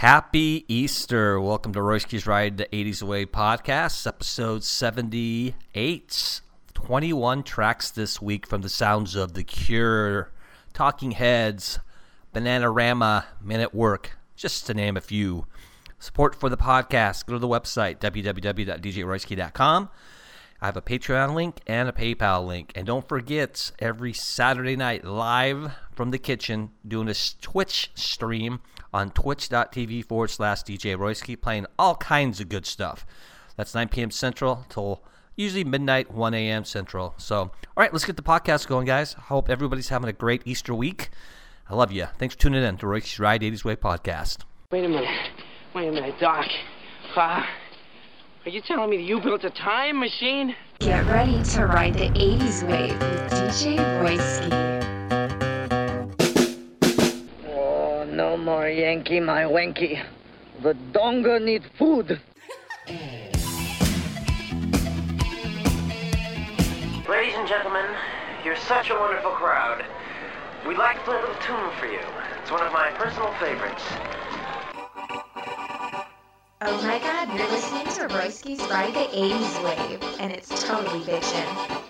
Happy Easter. Welcome to Royski's Ride the 80s Wave podcast, episode 78. 21 tracks this week from the sounds of The Cure, Talking Heads, Bananarama, Men at Work, just to name a few. Support for the podcast, go to the website, www.djroyski.com. I have a Patreon link and a PayPal link. And don't forget, every Saturday night, live from the kitchen, doing a Twitch stream on twitch.tv forward slash DJ Royski, playing all kinds of good stuff. That's 9 p.m. Central till usually midnight, 1 a.m. Central. So, all right, let's get the podcast going, guys. Hope everybody's having a great Easter week. I love you. Thanks for tuning in to Royski's Ride 80s Wave podcast. Wait a minute. Wait a minute, Doc. Uh, are you telling me that you built a time machine? Get ready to ride the 80s wave with DJ Royski. No more Yankee, my wanky. The Donger need food. Ladies and gentlemen, you're such a wonderful crowd. We'd like to play a little tune for you. It's one of my personal favorites. Oh my god, you're listening to Royski's Ride the 80s wave, and it's totally bitchin'.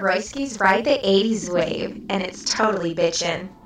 To Ride the 80s Wave, and it's totally bitchin'.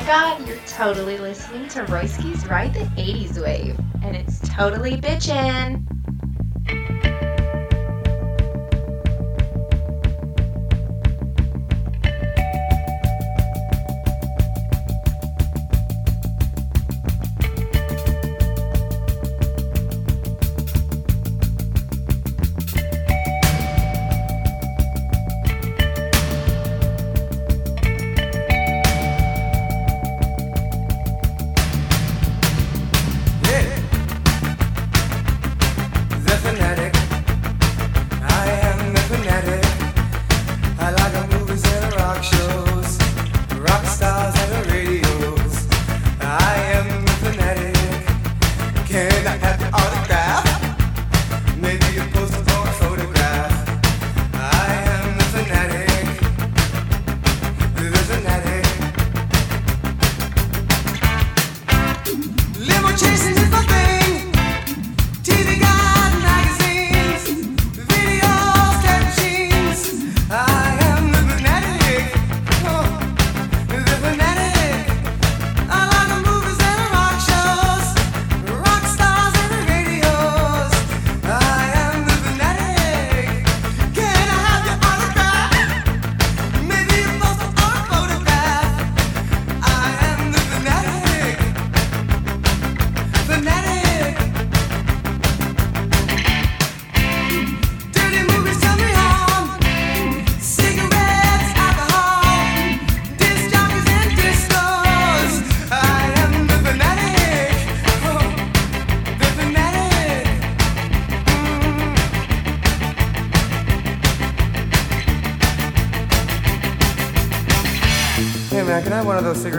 my God, you're totally listening to Royski's Ride the 80s Wave, and it's totally bitchin'.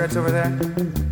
cigarettes over there?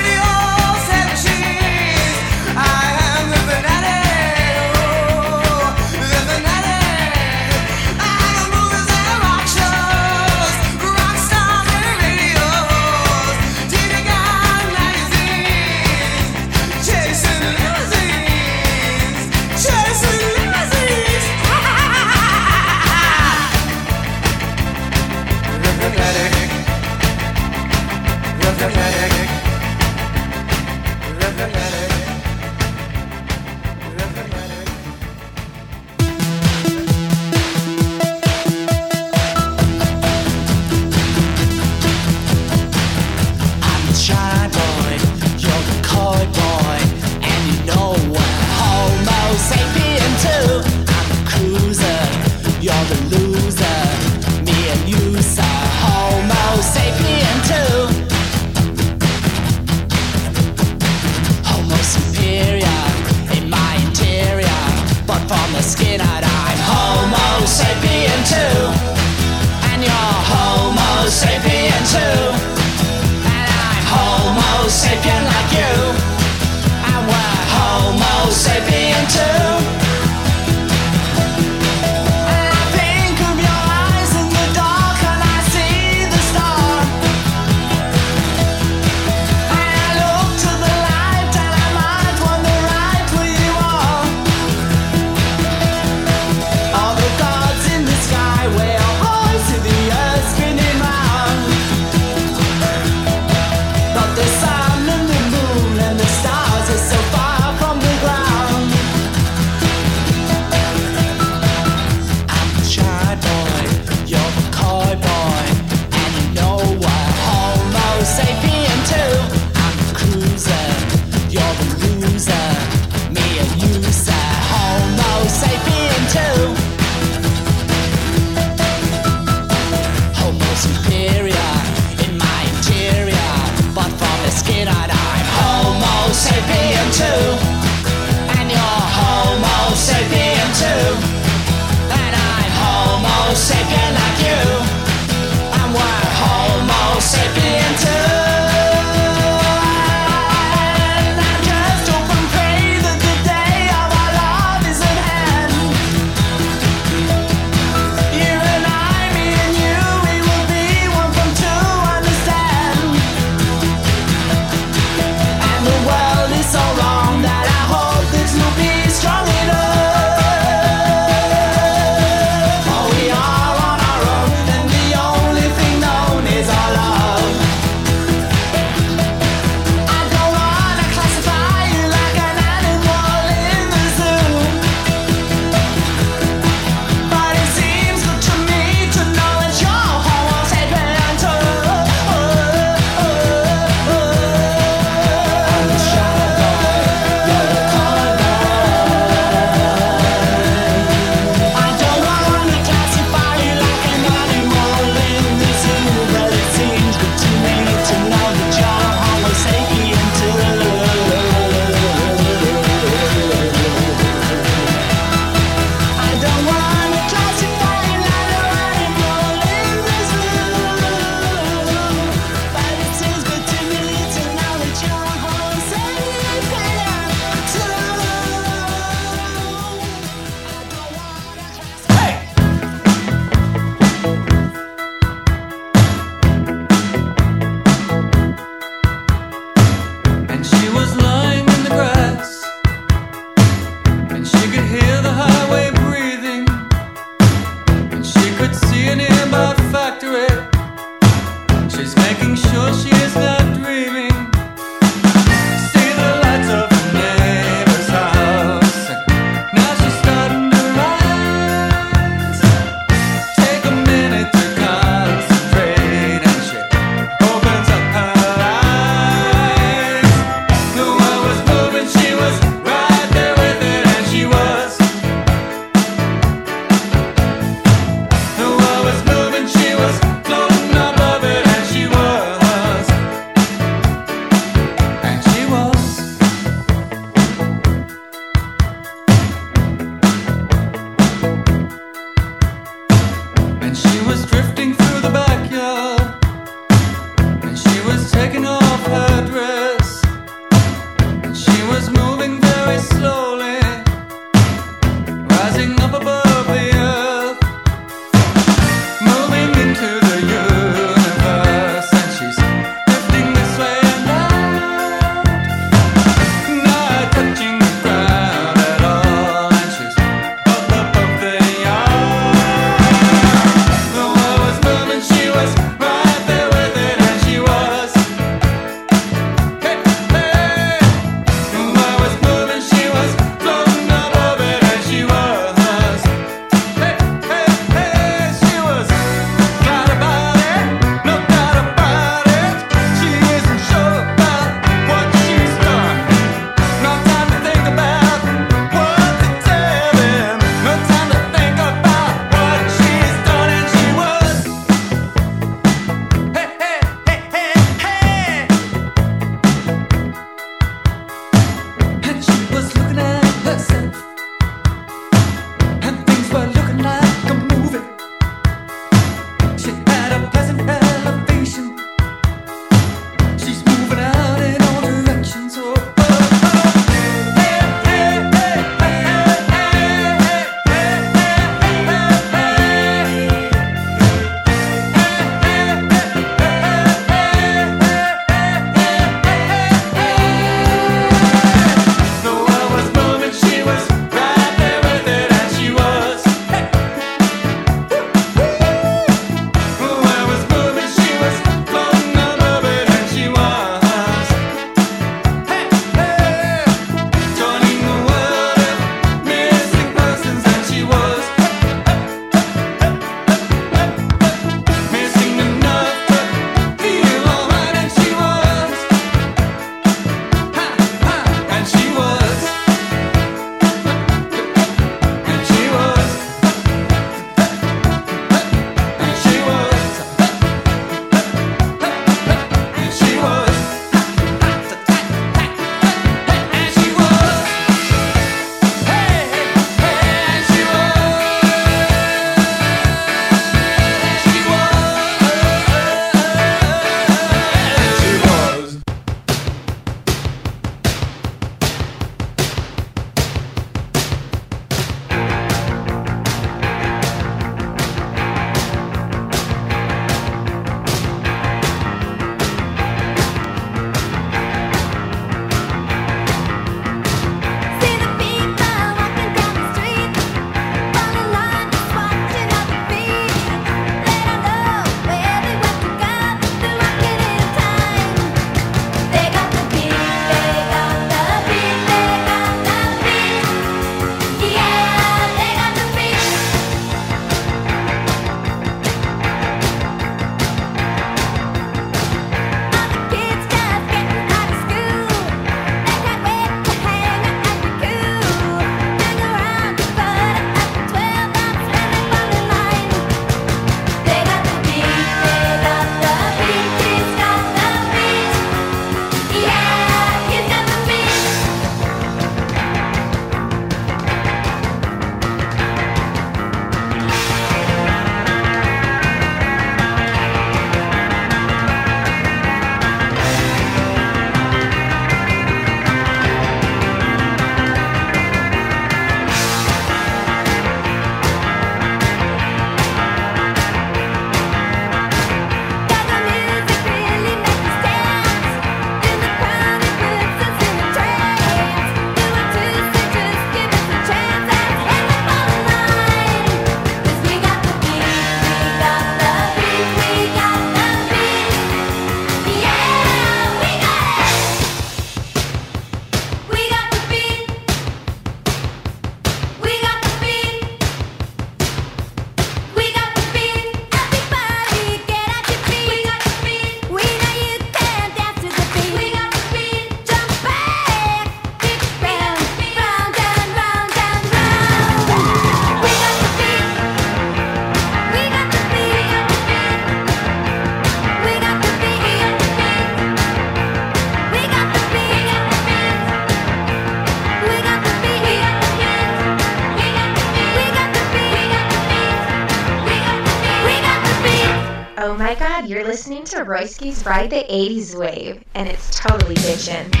Royski's Ride the 80s Wave, and it's totally bitchin'.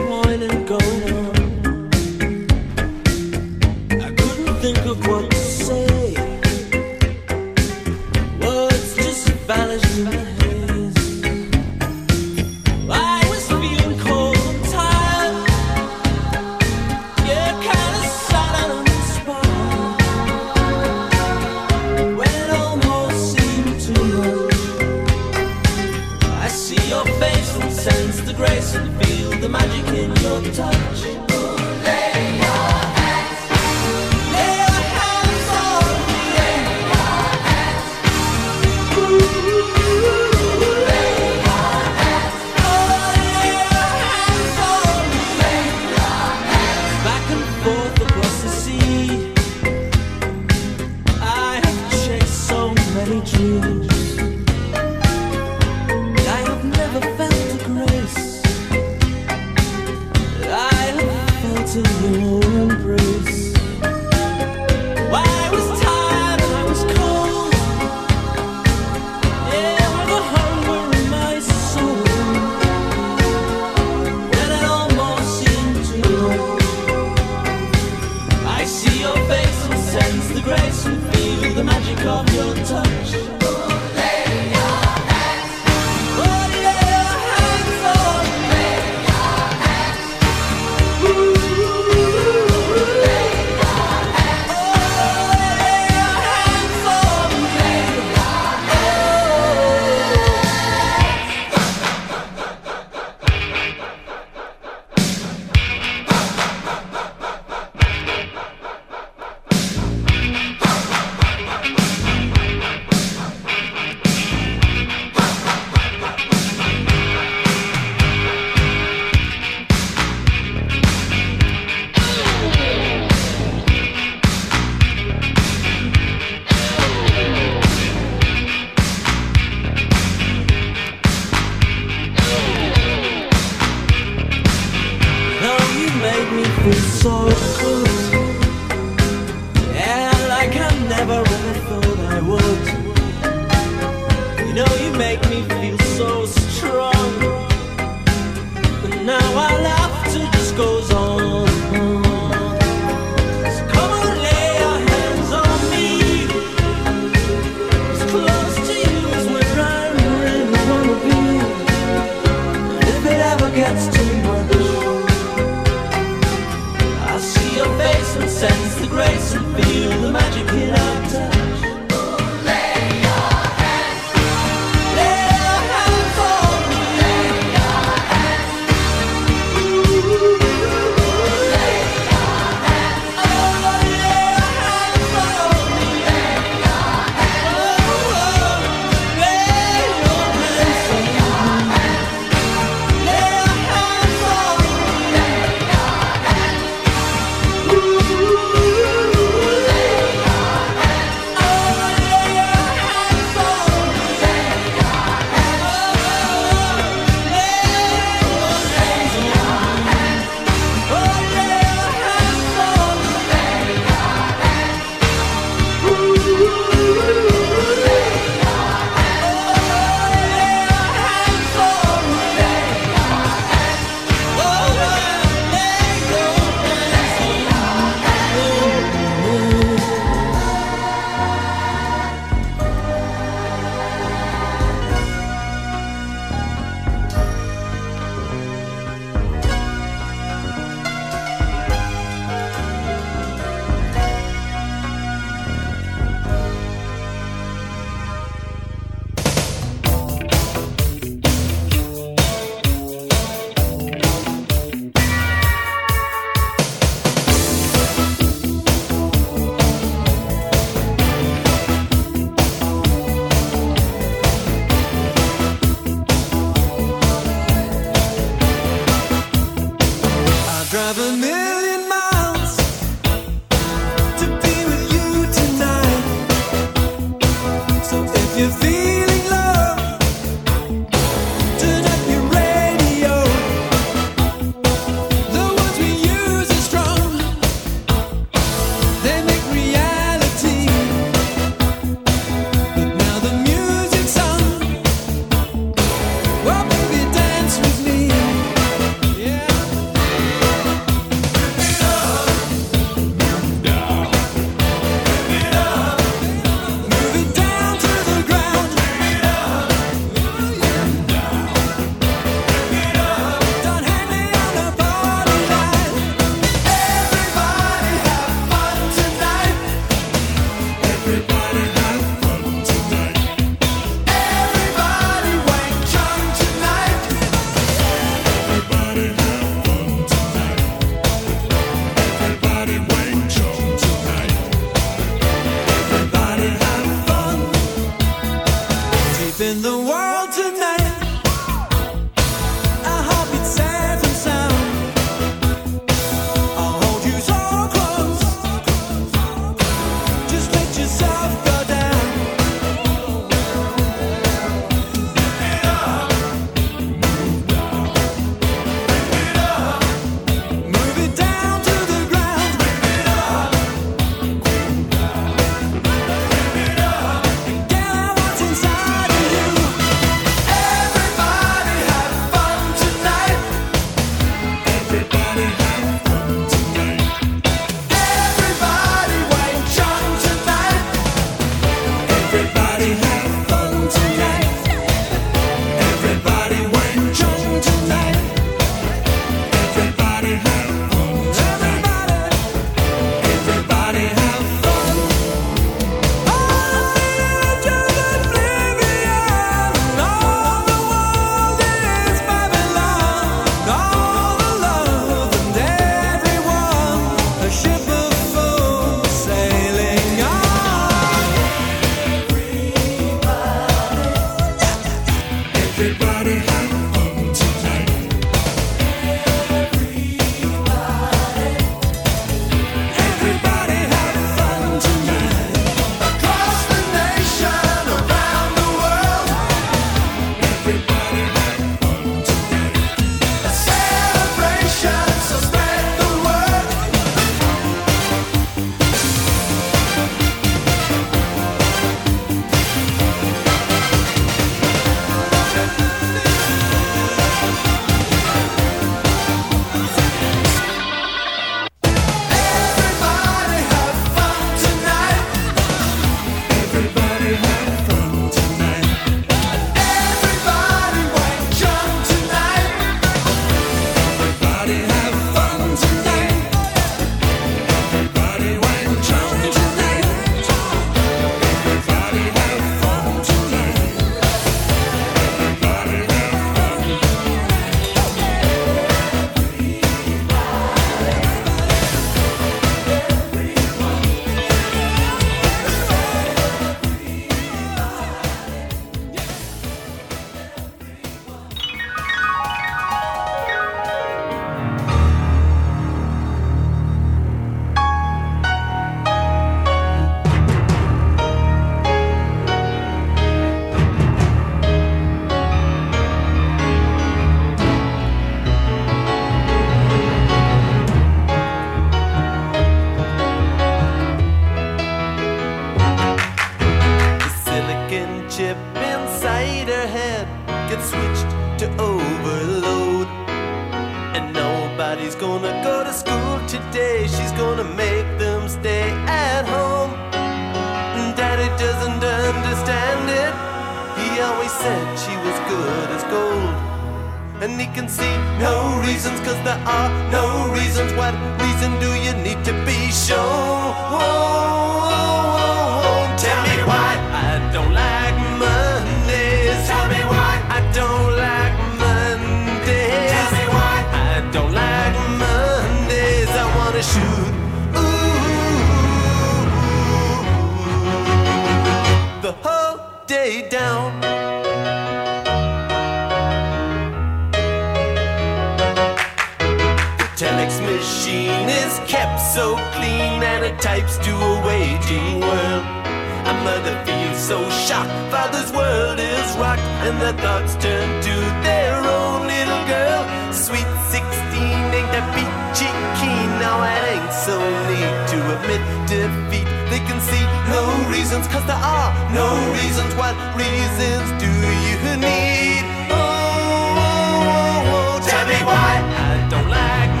Admit defeat. They can see no reasons, cause there are no reasons. What reasons do you need? Oh, oh, oh, oh, tell me why I don't like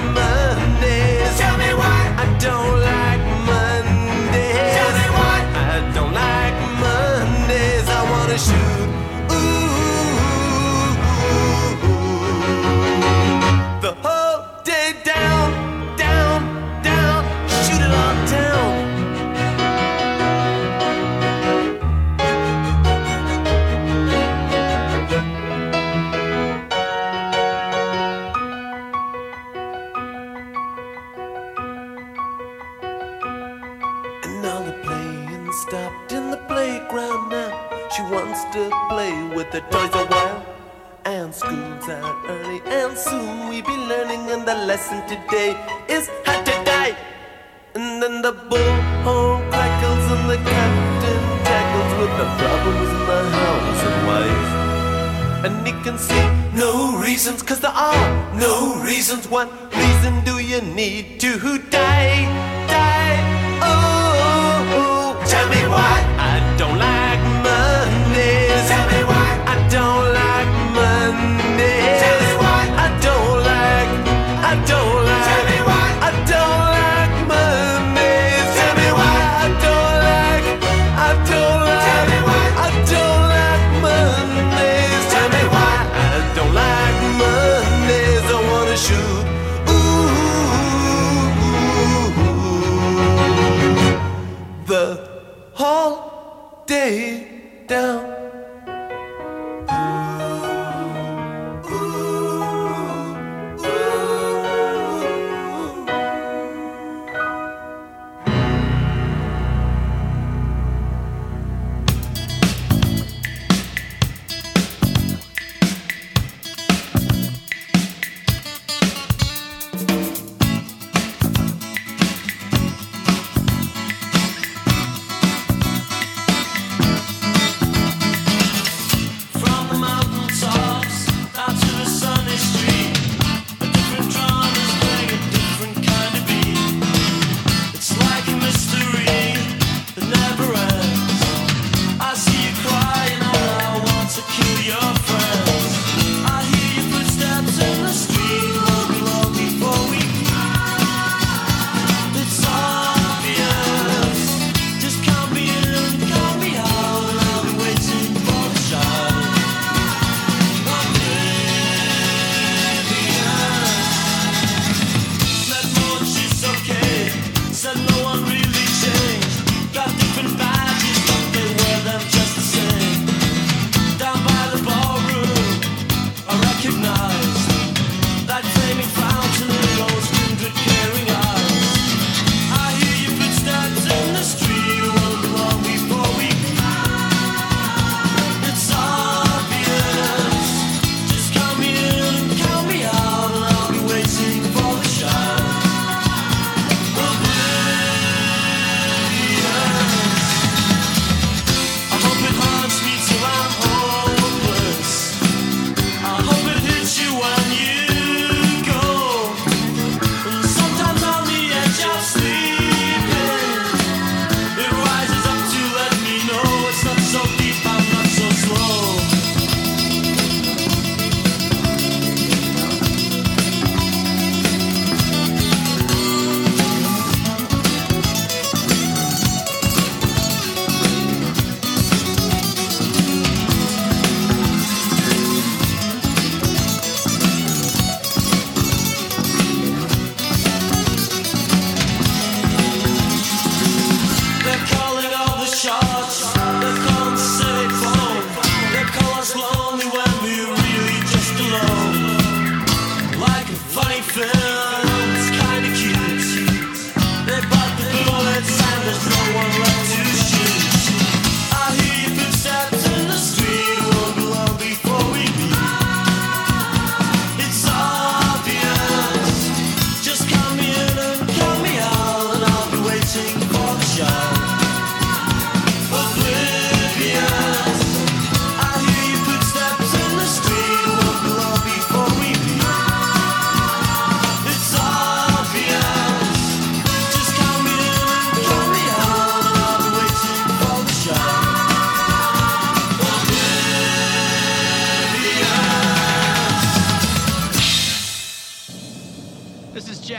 the toys a while. And school's out early, and soon we'll be learning. And the lesson today is how to die. And then the bullhorn crackles, and the captain tackles with the problems in the house and wife. And he can see no reasons, cause there are no reasons. What reason do you need to die? Die. Oh, oh, oh. tell me why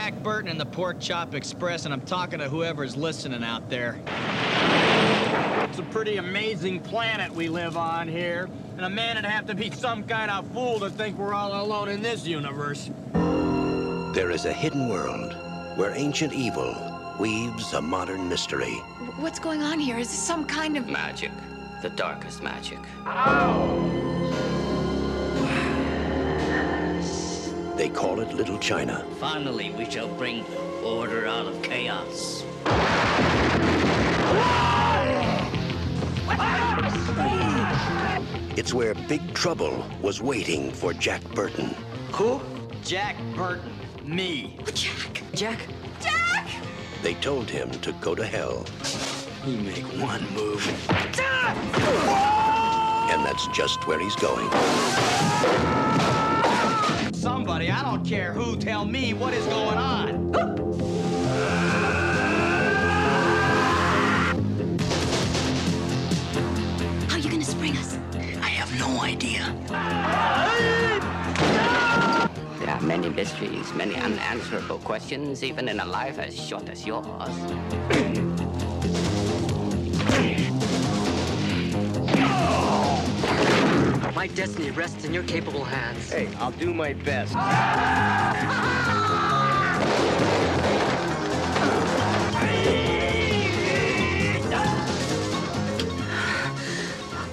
Jack Burton in the Pork Chop Express, and I'm talking to whoever's listening out there. It's a pretty amazing planet we live on here, and a man would have to be some kind of fool to think we're all alone in this universe. There is a hidden world where ancient evil weaves a modern mystery. What's going on here? Is this some kind of Magic. The darkest magic. They call it Little China. Finally, we shall bring order out of chaos. It's where Big Trouble was waiting for Jack Burton. Who? Jack Burton. Me. Jack? Jack? Jack! They told him to go to hell. You make one move. And that's just where he's going. Somebody, I don't care who, tell me what is going on. How are you gonna spring us? I have no idea. There are many mysteries, many unanswerable questions, even in a life as short as yours. My destiny rests in your capable hands. Hey, I'll do my best. Oh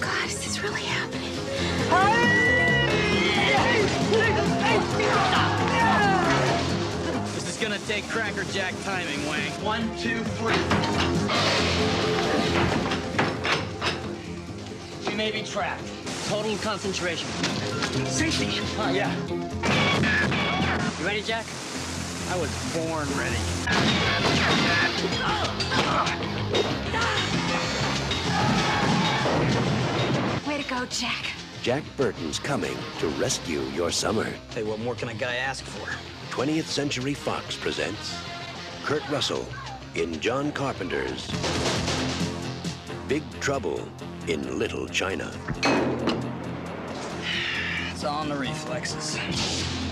God, is this really happening? This is gonna take Cracker Jack timing, Wang. One, two, three. She may be trapped. Total concentration. Safety. Huh, yeah. You ready, Jack? I was born ready. Way to go, Jack. Jack Burton's coming to rescue your summer. Hey, what more can a guy ask for? 20th Century Fox presents Kurt Russell in John Carpenter's Big Trouble in Little China. It's all in the reflexes.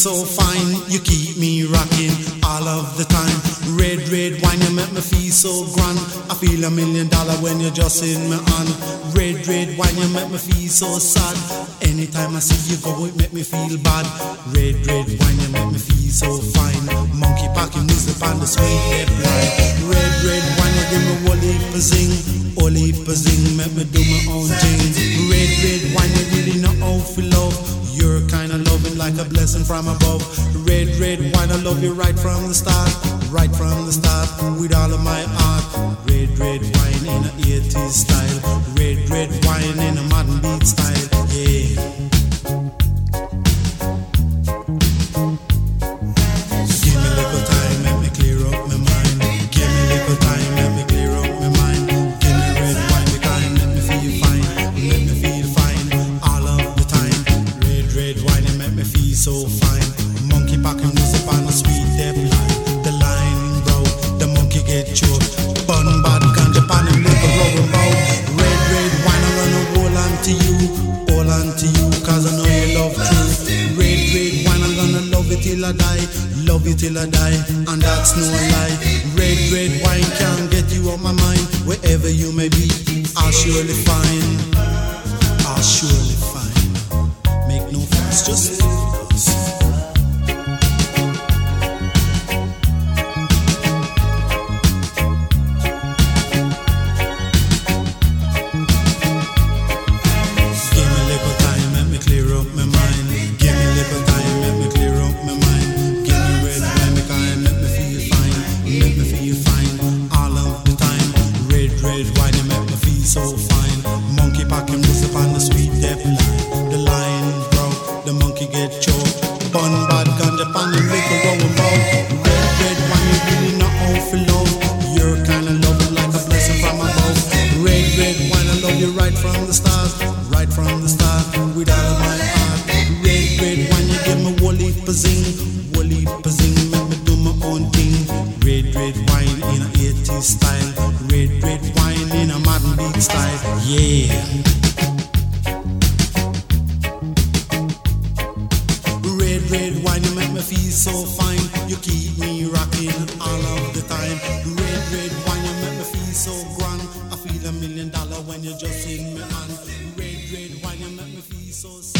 So fine. You keep me rocking all of the time. Red, red wine, you make me feel so grand. I feel a million dollar when you're just in my hand. Red, red wine, you make me feel so sad. Anytime I see you go, it make me feel bad. Red, red wine, you make me feel so fine. Monkey packing music on the sweet line. Red, red wine, you give me whole heap of zing. Whole heap of zing, make me do my own thing. Red, red wine, you really know how to love. You're kinda loving like a blessing from above. Red, red wine, I love you right from the start. Right from the start, with all of my heart. Red, red wine in a 80s style. Red, red wine in a modern beat style. Yeah. Die. Love you till I die, and that's no lie. Red, red wine can't get you out my mind. Wherever you may be, I'll surely find. I'll surely find. Make no fuss, just all of the time. Red, red wine, you make me feel so grand. I feel a million dollar when you're just in my hand. Red, red wine, you make me feel so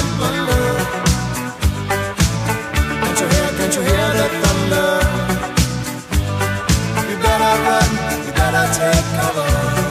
take cover.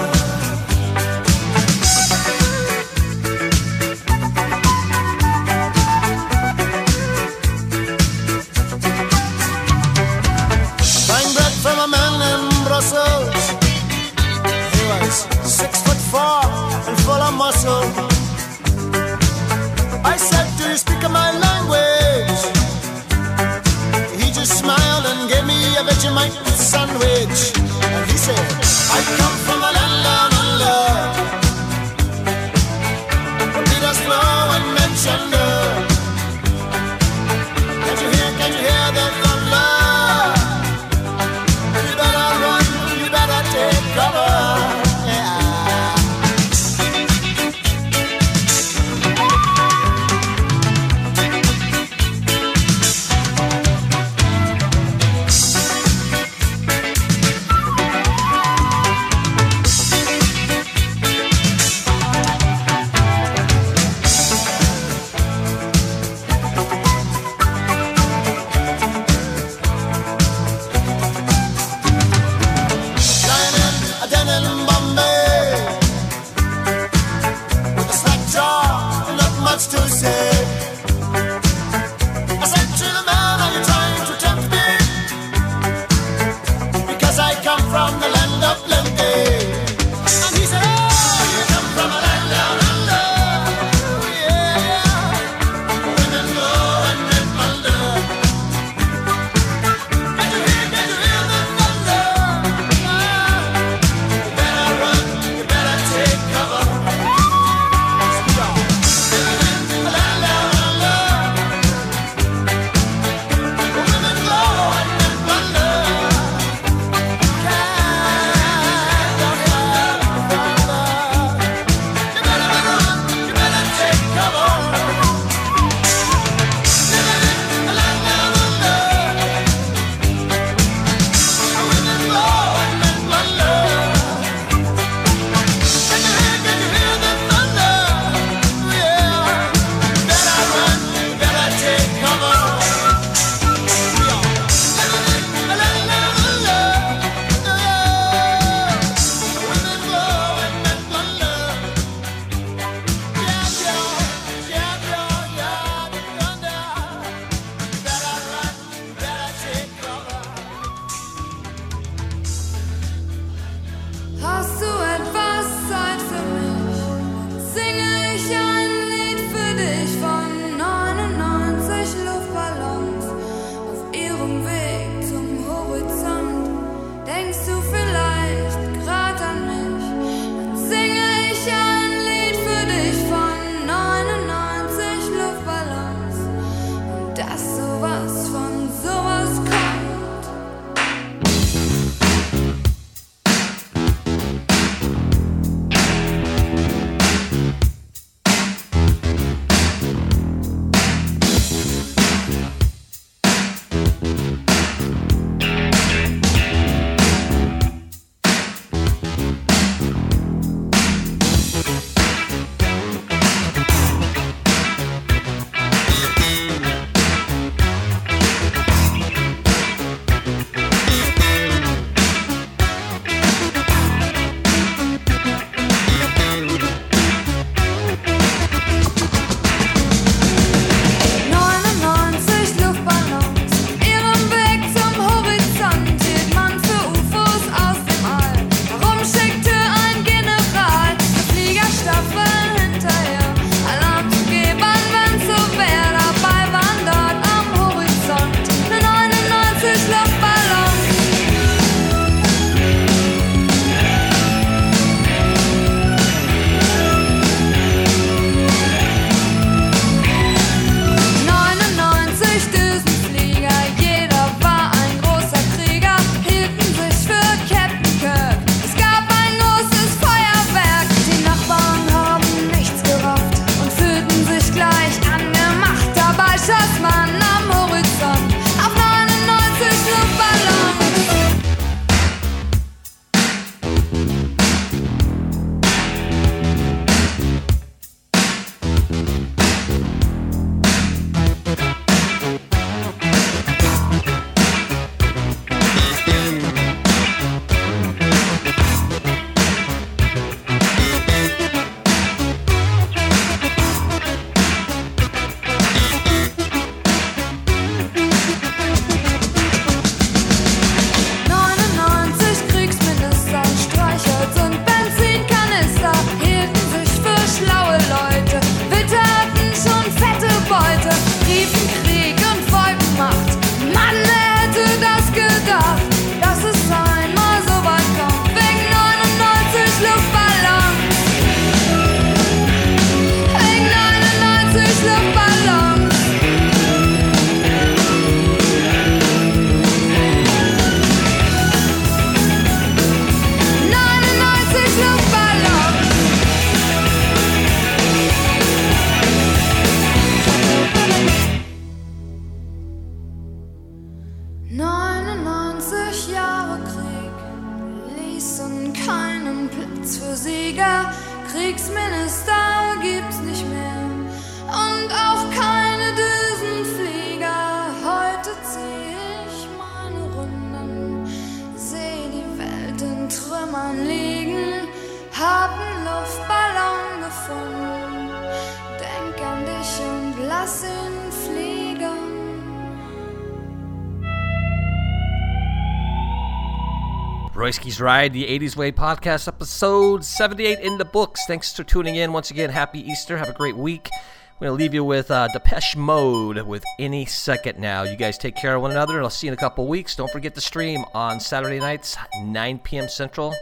Ride, the 80s Wave podcast, episode 78 in the books. Thanks for tuning in. Once again, happy Easter. Have a great week. I'm going to leave you with uh, Depeche Mode with Any Second Now. You guys take care of one another, and I'll see you in a couple weeks. Don't forget to stream on Saturday nights, 9 p.m. Central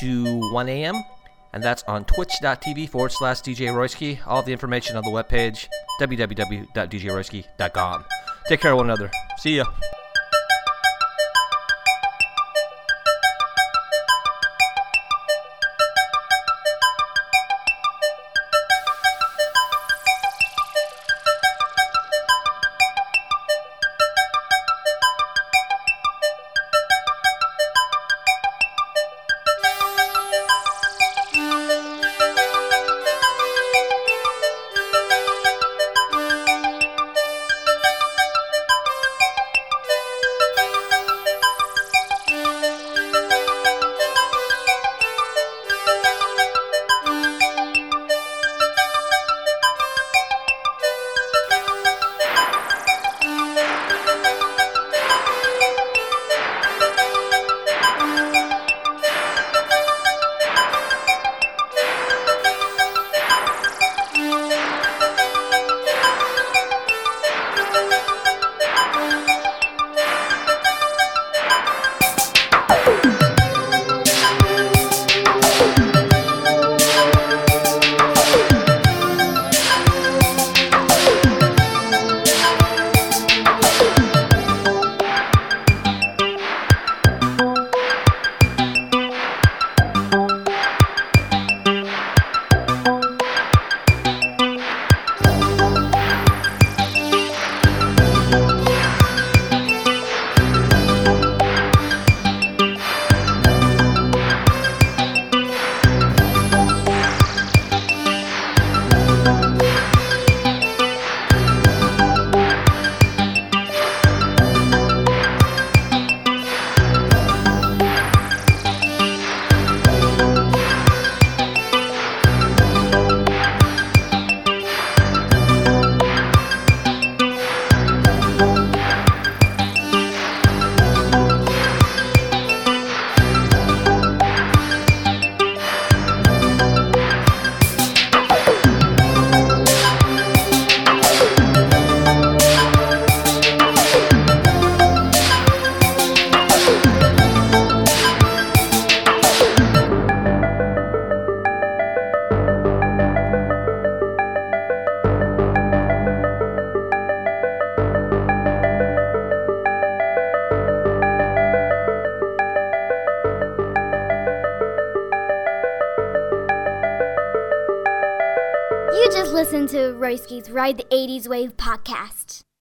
to 1 a.m., and that's on twitch.tv forward slash DJ Royski. All the information on the webpage, www.djroyski.com. Take care of one another. See ya. 80s Wave podcast.